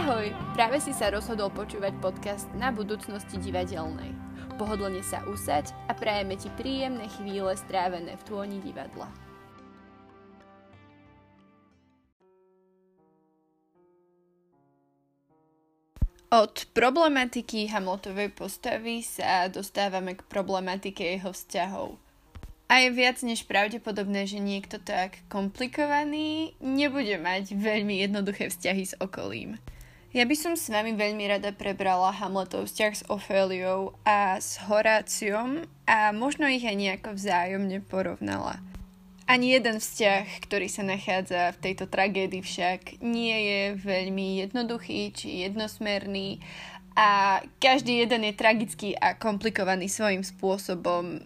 Ahoj, práve si sa rozhodol počúvať podcast na budúcnosti divadelnej. Pohodlne sa usaď a prajeme ti príjemné chvíle strávené v tôni divadla. Od problematiky Hamletovej postavy sa dostávame k problematike jeho vzťahov. A je viac než pravdepodobné, že niekto tak komplikovaný nebude mať veľmi jednoduché vzťahy s okolím. Ja by som s vami veľmi rada prebrala Hamletov vzťah s Oféliou a s Horáciom a možno ich aj nejako vzájomne porovnala. Ani jeden vzťah, ktorý sa nachádza v tejto tragédii však nie je veľmi jednoduchý či jednosmerný a každý jeden je tragický a komplikovaný svojím spôsobom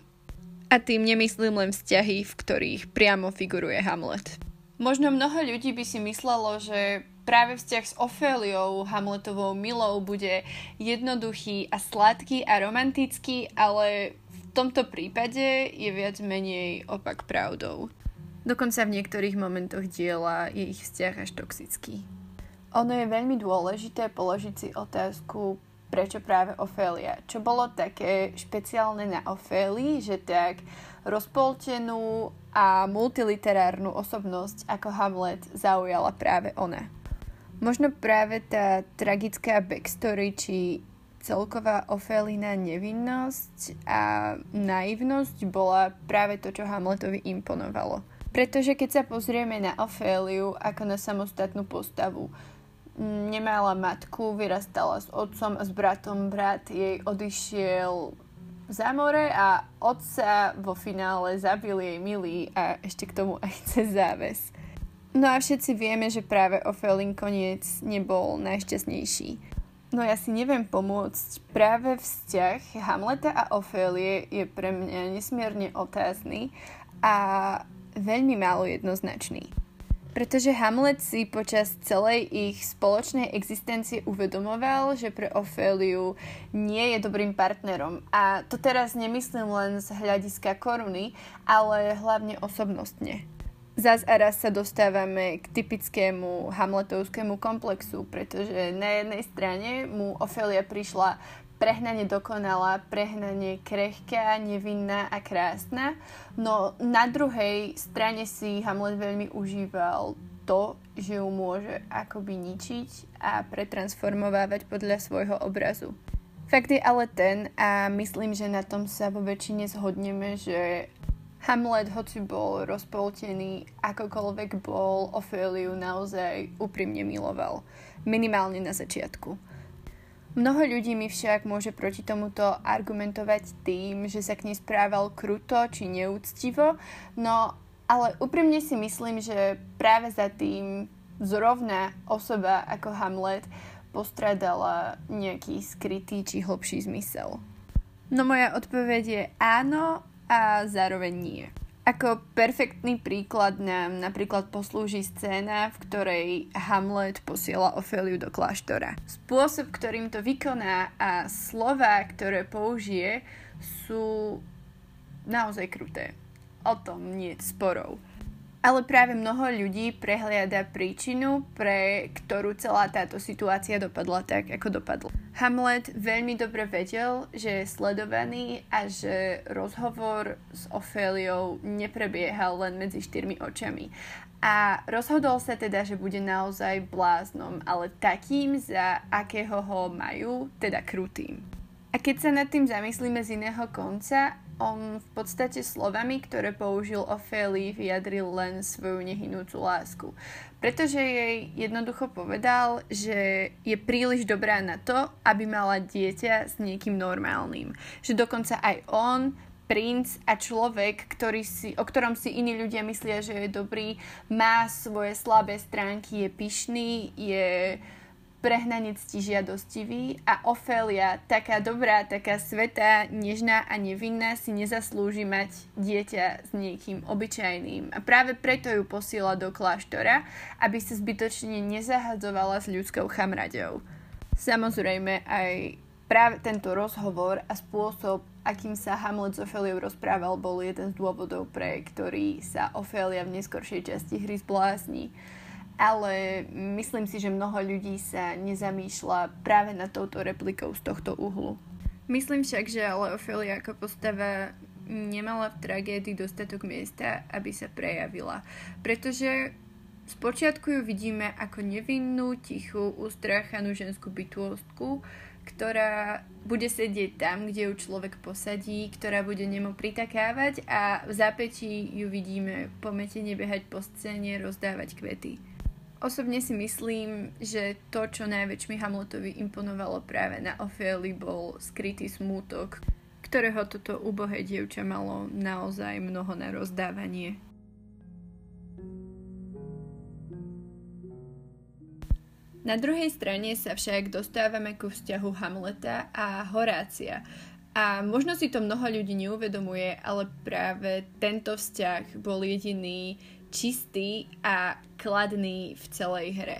a tým nemyslím len vzťahy, v ktorých priamo figuruje Hamlet. Možno mnoho ľudí by si myslelo, že práve vzťah s Oféliou, Hamletovou milou, bude jednoduchý a sladký a romantický, ale v tomto prípade je viac menej opak pravdou. Dokonca v niektorých momentoch diela je ich vzťah až toxický. Ono je veľmi dôležité položiť si otázku, prečo práve Ofélia. Čo bolo také špeciálne na Ofélii, že tak rozpoltenú a multiliterárnu osobnosť ako Hamlet zaujala práve ona. Možno práve tá tragická backstory, či celková Ofélina nevinnosť a naivnosť bola práve to, čo Hamletovi imponovalo. Pretože keď sa pozrieme na Oféliu ako na samostatnú postavu, nemala matku, vyrastala s otcom a s bratom. Brat jej odišiel za more a otca vo finále zabil jej milý a ešte k tomu aj cez záves. No a všetci vieme, že práve Ofelin koniec nebol najšťastnejší. No ja si neviem pomôcť. Práve vzťah Hamleta a Ofélie je pre mňa nesmierne otázny a veľmi málo jednoznačný. Pretože Hamlet si počas celej ich spoločnej existencie uvedomoval, že pre Oféliu nie je dobrým partnerom. A to teraz nemyslím len z hľadiska koruny, ale hlavne osobnostne. Zas a raz sa dostávame k typickému hamletovskému komplexu, pretože na jednej strane mu Ofelia prišla prehnane dokonalá, prehnane krehká, nevinná a krásna, no na druhej strane si Hamlet veľmi užíval to, že ju môže akoby ničiť a pretransformovávať podľa svojho obrazu. Fakt je ale ten, a myslím, že na tom sa vo väčšine zhodneme, že Hamlet, hoci bol rozpoltený, akokoľvek bol, Oféliu naozaj úprimne miloval. Minimálne na začiatku. Mnoho ľudí mi však môže proti tomuto argumentovať tým, že sa k nej správal kruto či neúctivo, no ale úprimne si myslím, že práve za tým zrovna osoba ako Hamlet postradala nejaký skrytý či hlbší zmysel. No moja odpoveď je áno, a zároveň nie. Ako perfektný príklad nám napríklad poslúži scéna, v ktorej Hamlet posiela Ofeliu do kláštora. Spôsob, ktorým to vykoná a slova, ktoré použije, sú naozaj kruté. O tom nie sporov. Ale práve mnoho ľudí prehliada príčinu, pre ktorú celá táto situácia dopadla tak, ako dopadla. Hamlet veľmi dobre vedel, že je sledovaný a že rozhovor s Oféliou neprebiehal len medzi štyrmi očami. A rozhodol sa teda, že bude naozaj bláznom, ale takým, za akého ho majú, teda krutým. A keď sa nad tým zamyslíme z iného konca, on v podstate slovami, ktoré použil Ofélii, vyjadril len svoju nehynúcu lásku. Pretože jej jednoducho povedal, že je príliš dobrá na to, aby mala dieťa s niekým normálnym. Že dokonca aj on, princ a človek, ktorý si, o ktorom si iní ľudia myslia, že je dobrý, má svoje slabé stránky, je pyšný, je prehnane žiadostivý a Ofélia, taká dobrá, taká svetá, nežná a nevinná, si nezaslúži mať dieťa s niekým obyčajným. A práve preto ju posiela do kláštora, aby sa zbytočne nezahadzovala s ľudskou chamraďou. Samozrejme aj práve tento rozhovor a spôsob, akým sa Hamlet s Ofeliou rozprával, bol jeden z dôvodov, pre ktorý sa Ofélia v neskoršej časti hry zblázni. Ale myslím si, že mnoho ľudí sa nezamýšľa práve nad touto replikou z tohto uhlu. Myslím však, že ale Ophelia ako postava nemala v tragédii dostatok miesta, aby sa prejavila. Pretože Spočiatku ju vidíme ako nevinnú, tichú, ustráchanú ženskú bytostku, ktorá bude sedieť tam, kde ju človek posadí, ktorá bude nemo pritakávať a v zápätí ju vidíme pometene behať po scéne, rozdávať kvety. Osobne si myslím, že to, čo najväčšmi Hamletovi imponovalo práve na Oféli, bol skrytý smútok, ktorého toto ubohé dievča malo naozaj mnoho na rozdávanie. Na druhej strane sa však dostávame ku vzťahu Hamleta a Horácia. A možno si to mnoho ľudí neuvedomuje, ale práve tento vzťah bol jediný čistý a kladný v celej hre.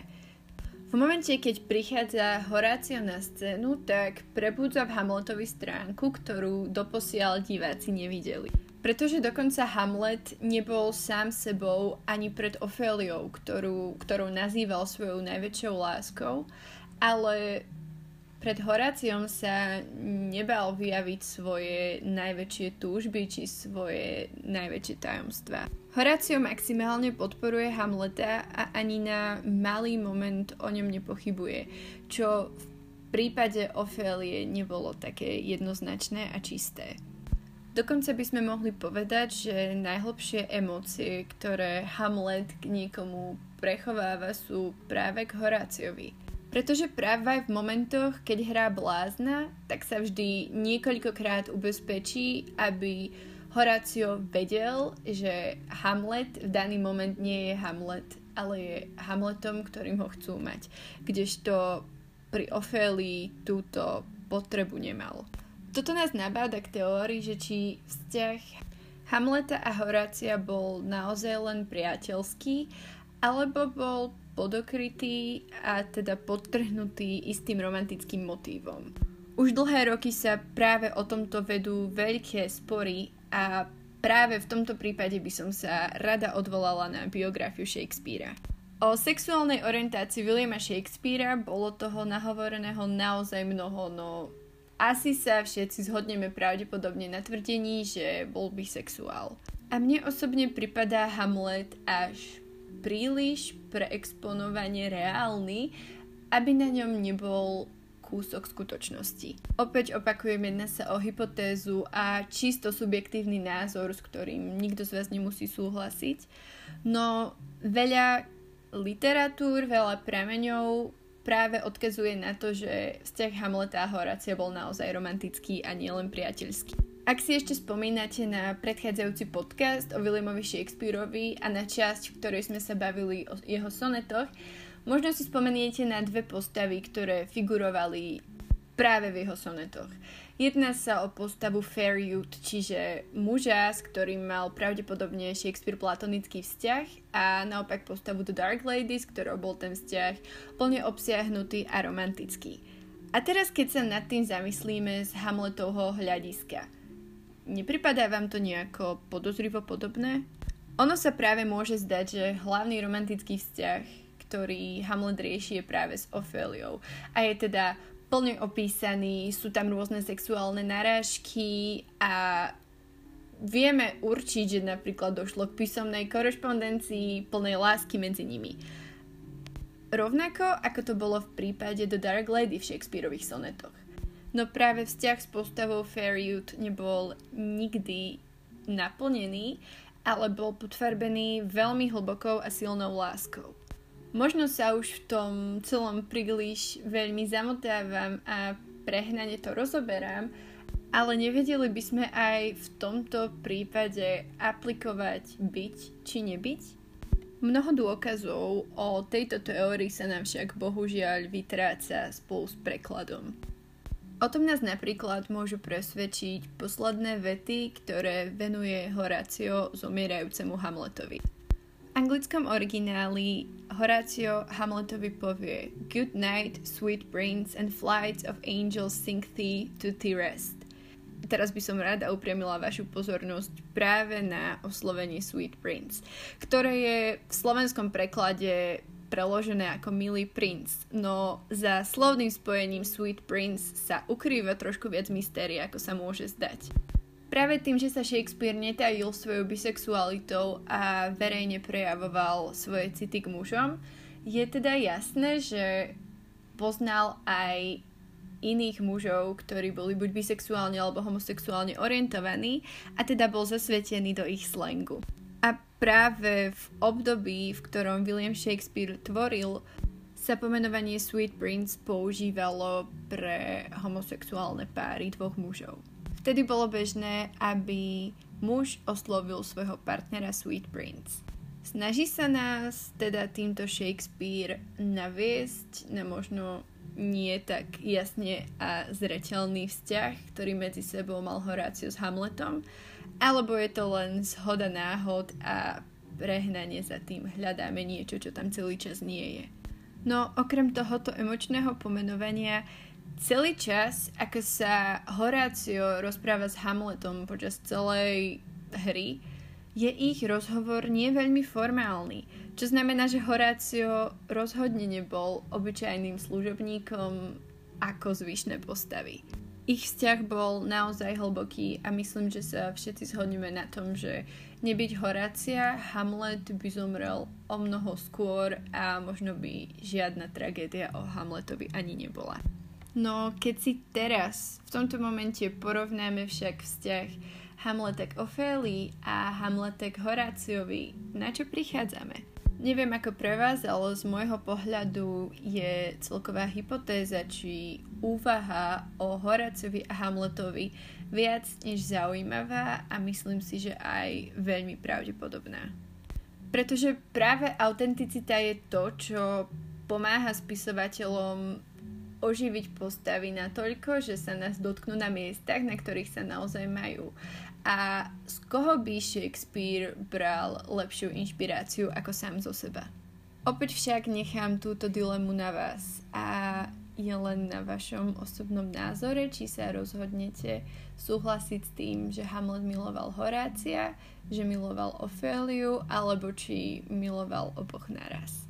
V momente, keď prichádza Horácio na scénu, tak prebudza v Hamletovi stránku, ktorú doposiaľ diváci nevideli. Pretože dokonca Hamlet nebol sám sebou ani pred Oféliou, ktorú, ktorú nazýval svojou najväčšou láskou, ale pred Horáciom sa nebal vyjaviť svoje najväčšie túžby či svoje najväčšie tajomstvá. Horácio maximálne podporuje Hamleta a ani na malý moment o ňom nepochybuje, čo v prípade Ofélie nebolo také jednoznačné a čisté. Dokonca by sme mohli povedať, že najhlbšie emócie, ktoré Hamlet k niekomu prechováva, sú práve k Horáciovi. Pretože práve v momentoch, keď hrá blázna, tak sa vždy niekoľkokrát ubezpečí, aby Horácio vedel, že Hamlet v daný moment nie je Hamlet, ale je Hamletom, ktorým ho chcú mať. Kdežto pri Ofélii túto potrebu nemal. Toto nás nabáda k teórii, že či vzťah Hamleta a Horácia bol naozaj len priateľský, alebo bol podokrytý a teda podtrhnutý istým romantickým motívom. Už dlhé roky sa práve o tomto vedú veľké spory a práve v tomto prípade by som sa rada odvolala na biografiu Shakespearea. O sexuálnej orientácii Williama Shakespearea bolo toho nahovoreného naozaj mnoho, no asi sa všetci zhodneme pravdepodobne na tvrdení, že bol bisexuál. A mne osobne pripadá Hamlet až príliš preexponovane reálny, aby na ňom nebol kúsok skutočnosti. Opäť opakujem, jedná sa o hypotézu a čisto subjektívny názor, s ktorým nikto z vás nemusí súhlasiť. No veľa literatúr, veľa prameňov práve odkazuje na to, že vzťah Hamleta a Horácia bol naozaj romantický a nielen priateľský. Ak si ešte spomínate na predchádzajúci podcast o Williamovi Shakespeareovi a na časť, v ktorej sme sa bavili o jeho sonetoch, možno si spomeniete na dve postavy, ktoré figurovali práve v jeho sonetoch. Jedná sa o postavu Fair Youth, čiže muža, s ktorým mal pravdepodobne Shakespeare platonický vzťah a naopak postavu The Dark Lady, s ktorou bol ten vzťah plne obsiahnutý a romantický. A teraz keď sa nad tým zamyslíme z Hamletovho hľadiska – Nepripadá vám to nejako podozrivo podobné? Ono sa práve môže zdať, že hlavný romantický vzťah, ktorý Hamlet rieši, je práve s Ofeliou. A je teda plne opísaný, sú tam rôzne sexuálne narážky a vieme určiť, že napríklad došlo k písomnej korešpondencii plnej lásky medzi nimi. Rovnako ako to bolo v prípade The Dark Lady v Shakespeareových sonetoch. No práve vzťah s postavou Fair Youth nebol nikdy naplnený, ale bol potvarbený veľmi hlbokou a silnou láskou. Možno sa už v tom celom príliš veľmi zamotávam a prehnane to rozoberám, ale nevedeli by sme aj v tomto prípade aplikovať byť či nebyť? Mnoho dôkazov o tejto teórii sa nám však bohužiaľ vytráca spolu s prekladom. O tom nás napríklad môžu presvedčiť posledné vety, ktoré venuje Horácio zomierajúcemu Hamletovi. V anglickom origináli Horácio Hamletovi povie Good night, sweet prince, and flights of angels sing thee to thee rest. Teraz by som rada upriamila vašu pozornosť práve na oslovenie Sweet Prince, ktoré je v slovenskom preklade preložené ako milý princ, no za slovným spojením Sweet Prince sa ukrýva trošku viac mystérie, ako sa môže zdať. Práve tým, že sa Shakespeare netajil svojou bisexualitou a verejne prejavoval svoje city k mužom, je teda jasné, že poznal aj iných mužov, ktorí boli buď bisexuálne alebo homosexuálne orientovaní a teda bol zasvetený do ich slangu. Práve v období, v ktorom William Shakespeare tvoril, sa pomenovanie Sweet Prince používalo pre homosexuálne páry dvoch mužov. Vtedy bolo bežné, aby muž oslovil svojho partnera Sweet Prince. Snaží sa nás teda týmto Shakespeare naviesť na možno nie tak jasne a zreteľný vzťah, ktorý medzi sebou mal Horácio s Hamletom, alebo je to len zhoda náhod a prehnanie za tým hľadáme niečo, čo tam celý čas nie je. No okrem tohoto emočného pomenovania, celý čas, ako sa Horácio rozpráva s Hamletom počas celej hry, je ich rozhovor nie veľmi formálny, čo znamená, že Horácio rozhodne nebol obyčajným služobníkom ako zvyšné postavy. Ich vzťah bol naozaj hlboký a myslím, že sa všetci zhodneme na tom, že nebyť Horácia, Hamlet by zomrel o mnoho skôr a možno by žiadna tragédia o Hamletovi ani nebola. No keď si teraz v tomto momente porovnáme však vzťah Hamletek Ofélii a Hamletek Horáciovi, na čo prichádzame? Neviem ako pre vás, ale z môjho pohľadu je celková hypotéza či úvaha o Horáciovi a Hamletovi viac než zaujímavá a myslím si, že aj veľmi pravdepodobná. Pretože práve autenticita je to, čo pomáha spisovateľom oživiť postavy natoľko, že sa nás dotknú na miestach, na ktorých sa naozaj majú. A z koho by Shakespeare bral lepšiu inšpiráciu ako sám zo seba? Opäť však nechám túto dilemu na vás a je len na vašom osobnom názore, či sa rozhodnete súhlasiť s tým, že Hamlet miloval Horácia, že miloval Oféliu, alebo či miloval oboch naraz.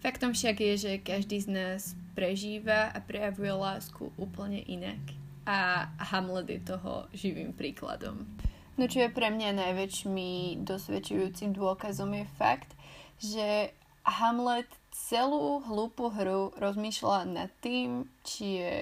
Faktom však je, že každý z nás prežíva a prejavuje lásku úplne inak a Hamlet je toho živým príkladom. No čo je pre mňa najväčším dosvedčujúcim dôkazom je fakt, že Hamlet celú hlúpu hru rozmýšľa nad tým, či je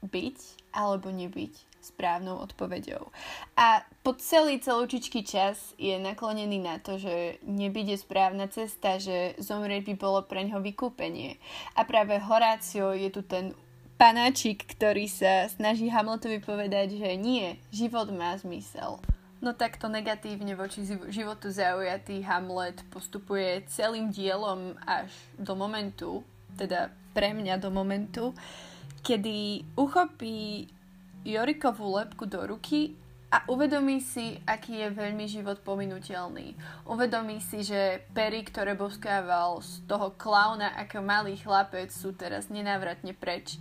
byť alebo nebyť správnou odpoveďou. A po celý celúčičký čas je naklonený na to, že nebyť je správna cesta, že zomrieť by bolo pre ňo vykúpenie. A práve Horácio je tu ten panáčik, ktorý sa snaží Hamletovi povedať, že nie, život má zmysel. No takto negatívne voči životu zaujatý Hamlet postupuje celým dielom až do momentu, teda pre mňa do momentu, kedy uchopí Jorikovú lepku do ruky a uvedomí si, aký je veľmi život pominutelný. Uvedomí si, že pery, ktoré boskával z toho klauna ako malý chlapec, sú teraz nenávratne preč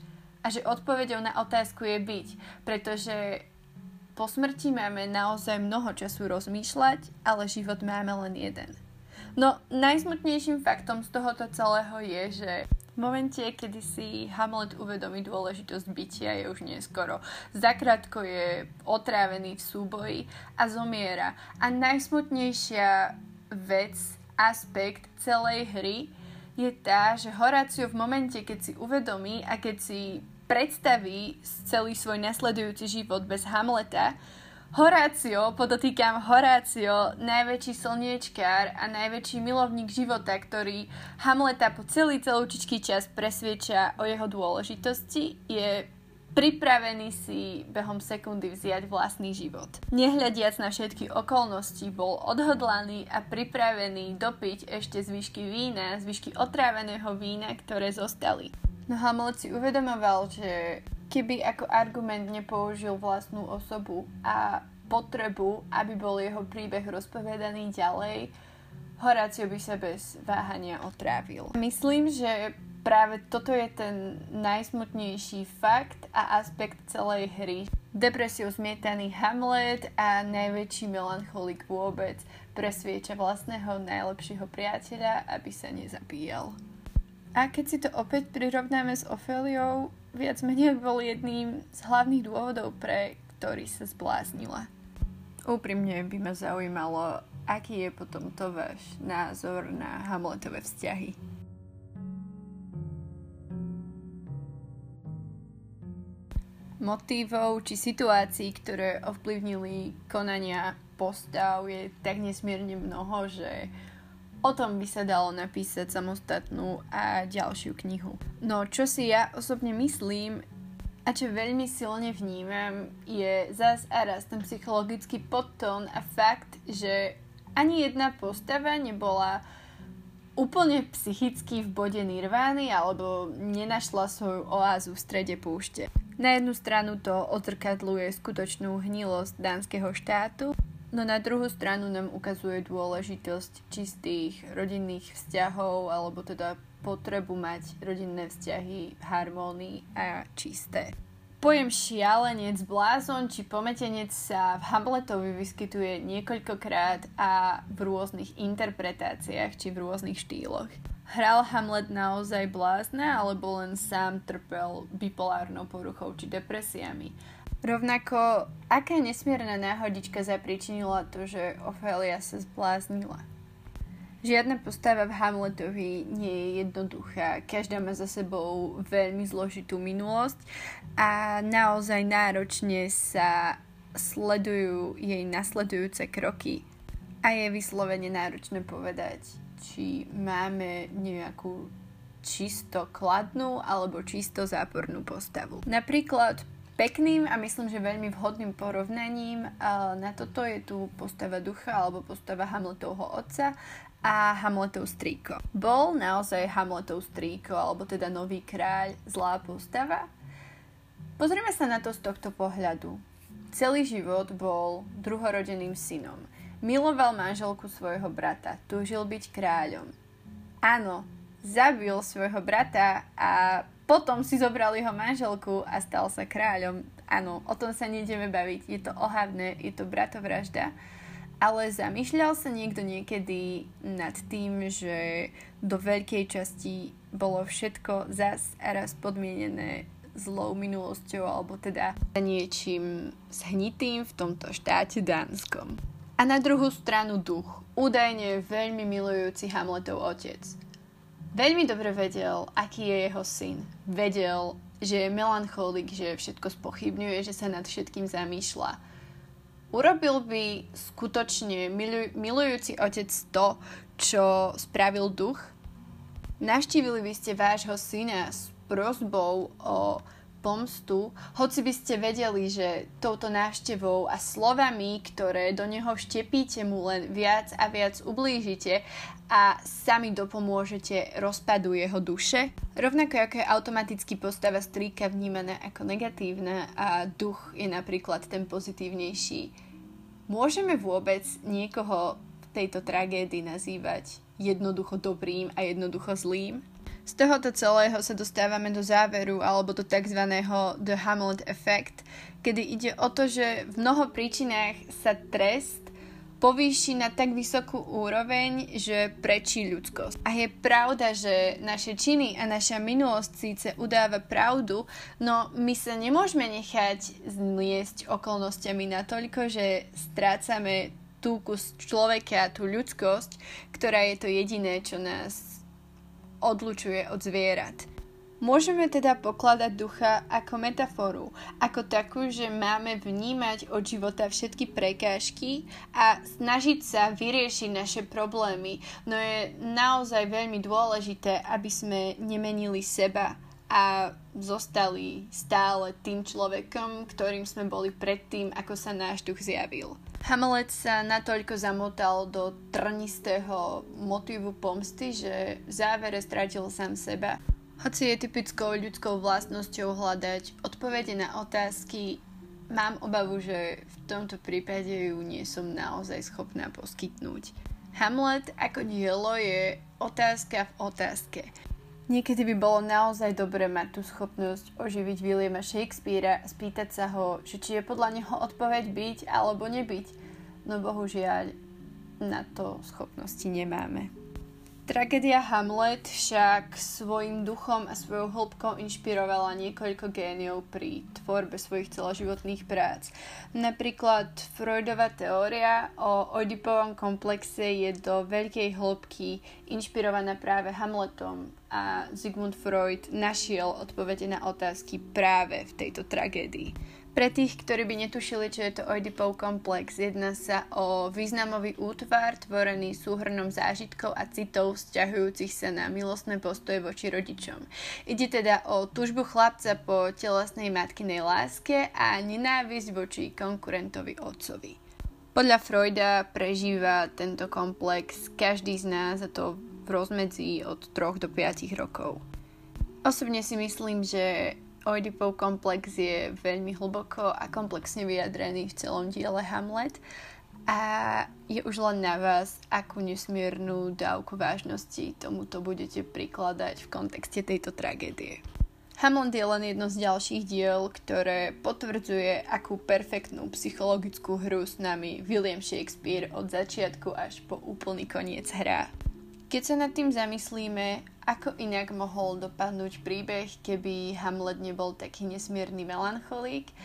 a že odpovedou na otázku je byť, pretože po smrti máme naozaj mnoho času rozmýšľať, ale život máme len jeden. No najsmutnejším faktom z tohoto celého je, že v momente, kedy si Hamlet uvedomí dôležitosť bytia, je už neskoro. Zakrátko je otrávený v súboji a zomiera. A najsmutnejšia vec, aspekt celej hry je tá, že Horácio v momente, keď si uvedomí a keď si predstaví celý svoj nasledujúci život bez Hamleta, Horácio, podotýkam Horácio, najväčší slniečkár a najväčší milovník života, ktorý Hamleta po celý celúčičký čas presvieča o jeho dôležitosti, je pripravený si behom sekundy vziať vlastný život. Nehľadiac na všetky okolnosti, bol odhodlaný a pripravený dopiť ešte zvyšky vína, zvyšky otráveného vína, ktoré zostali. No Hamlet si uvedomoval, že keby ako argument nepoužil vlastnú osobu a potrebu, aby bol jeho príbeh rozpovedaný ďalej, Horácio by sa bez váhania otrávil. Myslím, že práve toto je ten najsmutnejší fakt a aspekt celej hry. Depresiou zmietaný Hamlet a najväčší melancholik vôbec presvieča vlastného najlepšieho priateľa, aby sa nezabíjal. A keď si to opäť prirovnáme s Ofeliou, viac menej bol jedným z hlavných dôvodov, pre ktorý sa zbláznila. Úprimne by ma zaujímalo, aký je potom to váš názor na Hamletové vzťahy. Motívov či situácií, ktoré ovplyvnili konania postav je tak nesmierne mnoho, že o tom by sa dalo napísať samostatnú a ďalšiu knihu. No čo si ja osobne myslím, a čo veľmi silne vnímam, je zás a raz ten psychologický podtón a fakt, že ani jedna postava nebola úplne psychicky v bode nirvány alebo nenašla svoju oázu v strede púšte. Na jednu stranu to odzrkadluje skutočnú hnilosť dánskeho štátu, no na druhú stranu nám ukazuje dôležitosť čistých rodinných vzťahov alebo teda potrebu mať rodinné vzťahy v harmónii a čisté. Pojem šialenec, blázon či pometenec sa v Hamletovi vyskytuje niekoľkokrát a v rôznych interpretáciách či v rôznych štýloch. Hral Hamlet naozaj blázna alebo len sám trpel bipolárnou poruchou či depresiami? Rovnako, aká nesmierna náhodička zapričinila to, že Ophelia sa zbláznila? Žiadna postava v Hamletovi nie je jednoduchá. Každá má za sebou veľmi zložitú minulosť a naozaj náročne sa sledujú jej nasledujúce kroky. A je vyslovene náročné povedať, či máme nejakú čisto kladnú alebo čisto zápornú postavu. Napríklad Pekným a myslím, že veľmi vhodným porovnaním na toto je tu postava ducha alebo postava Hamletovho otca a Hamletov strýko. Bol naozaj Hamletov strýko, alebo teda nový kráľ, zlá postava? Pozrieme sa na to z tohto pohľadu. Celý život bol druhorodenným synom. Miloval manželku svojho brata, túžil byť kráľom. Áno, zabil svojho brata a potom si zobral jeho manželku a stal sa kráľom. Áno, o tom sa nejdeme baviť. Je to ohavné, je to bratovražda. Ale zamýšľal sa niekto niekedy nad tým, že do veľkej časti bolo všetko zas a raz podmienené zlou minulosťou alebo teda niečím zhnitým v tomto štáte Dánskom. A na druhú stranu duch, údajne veľmi milujúci Hamletov otec – Veľmi dobre vedel, aký je jeho syn. Vedel, že je melancholik, že všetko spochybňuje, že sa nad všetkým zamýšľa. Urobil by skutočne milujúci otec to, čo spravil duch? Navštívili by ste vášho syna s prozbou o pomstu, hoci by ste vedeli, že touto návštevou a slovami, ktoré do neho vštepíte, mu len viac a viac ublížite a sami dopomôžete rozpadu jeho duše. Rovnako ako je automaticky postava strýka vnímaná ako negatívna a duch je napríklad ten pozitívnejší. Môžeme vôbec niekoho v tejto tragédii nazývať jednoducho dobrým a jednoducho zlým? Z tohoto celého sa dostávame do záveru alebo do tzv. The Hamlet Effect, kedy ide o to, že v mnoho príčinách sa trest povýši na tak vysokú úroveň, že prečí ľudskosť. A je pravda, že naše činy a naša minulosť síce udáva pravdu, no my sa nemôžeme nechať zniesť okolnostiami natoľko, že strácame tú kus človeka, tú ľudskosť, ktorá je to jediné, čo nás odlučuje od zvierat. Môžeme teda pokladať ducha ako metaforu, ako takú, že máme vnímať od života všetky prekážky a snažiť sa vyriešiť naše problémy, no je naozaj veľmi dôležité, aby sme nemenili seba a zostali stále tým človekom, ktorým sme boli predtým, ako sa náš duch zjavil. Hamlet sa natoľko zamotal do trnistého motívu pomsty, že v závere stratil sám seba. Hoci je typickou ľudskou vlastnosťou hľadať odpovede na otázky, mám obavu, že v tomto prípade ju nie som naozaj schopná poskytnúť. Hamlet ako dielo je otázka v otázke. Niekedy by bolo naozaj dobré mať tú schopnosť oživiť Williama Shakespearea a spýtať sa ho, že či je podľa neho odpoveď byť alebo nebyť. No bohužiaľ, na to schopnosti nemáme. Tragédia Hamlet však svojim duchom a svojou hĺbkou inšpirovala niekoľko géniov pri tvorbe svojich celoživotných prác. Napríklad Freudová teória o Oedipovom komplexe je do veľkej hĺbky inšpirovaná práve Hamletom a Sigmund Freud našiel odpovede na otázky práve v tejto tragédii. Pre tých, ktorí by netušili, čo je to Oedipov komplex, jedná sa o významový útvar tvorený súhrnom zážitkov a citov vzťahujúcich sa na milostné postoje voči rodičom. Ide teda o tužbu chlapca po telesnej matkinej láske a nenávisť voči konkurentovi otcovi. Podľa Freuda prežíva tento komplex každý z nás a to v rozmedzi od 3 do 5 rokov. Osobne si myslím, že Oedipov komplex je veľmi hlboko a komplexne vyjadrený v celom diele Hamlet a je už len na vás, akú nesmiernu dávku vážnosti tomuto budete prikladať v kontexte tejto tragédie. Hamlet je len jedno z ďalších diel, ktoré potvrdzuje, akú perfektnú psychologickú hru s nami William Shakespeare od začiatku až po úplný koniec hrá. Keď sa nad tým zamyslíme, ako inak mohol dopadnúť príbeh, keby Hamlet nebol taký nesmierny melancholík,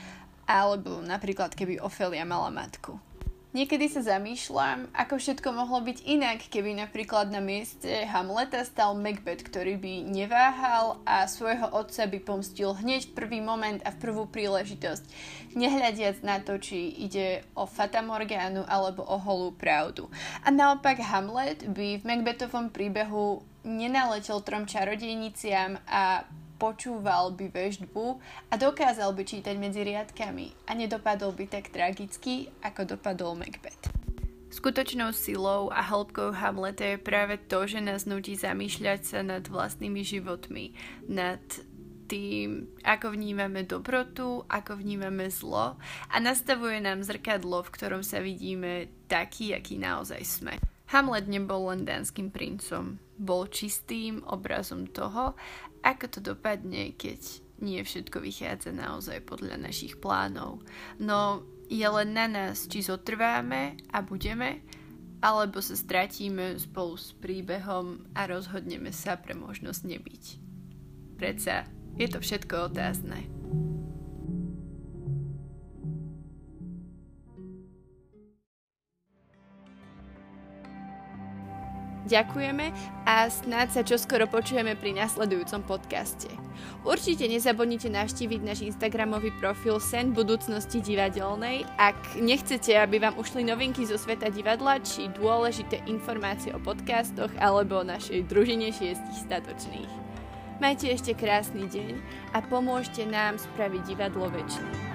alebo napríklad keby Ofelia mala matku. Niekedy sa zamýšľam, ako všetko mohlo byť inak, keby napríklad na mieste Hamleta stal Macbeth, ktorý by neváhal a svojho otca by pomstil hneď v prvý moment a v prvú príležitosť, nehľadiac na to, či ide o Fatamorgánu alebo o holú pravdu. A naopak Hamlet by v Macbethovom príbehu nenaletel trom čarodejniciam a počúval by veždbu a dokázal by čítať medzi riadkami a nedopadol by tak tragicky, ako dopadol Macbeth. Skutočnou silou a hĺbkou Hamleta je práve to, že nás nutí zamýšľať sa nad vlastnými životmi, nad tým, ako vnímame dobrotu, ako vnímame zlo a nastavuje nám zrkadlo, v ktorom sa vidíme taký, aký naozaj sme. Hamlet nebol len danským princom, bol čistým obrazom toho, ako to dopadne, keď nie všetko vychádza naozaj podľa našich plánov. No je len na nás, či zotrváme a budeme, alebo sa stratíme spolu s príbehom a rozhodneme sa pre možnosť nebyť. Predsa je to všetko otázne. Ďakujeme a snáď sa čoskoro počujeme pri nasledujúcom podcaste. Určite nezabudnite navštíviť náš Instagramový profil Sen budúcnosti divadelnej, ak nechcete, aby vám ušli novinky zo sveta divadla či dôležité informácie o podcastoch alebo o našej družine šiestich statočných. Majte ešte krásny deň a pomôžte nám spraviť divadlo väčšie.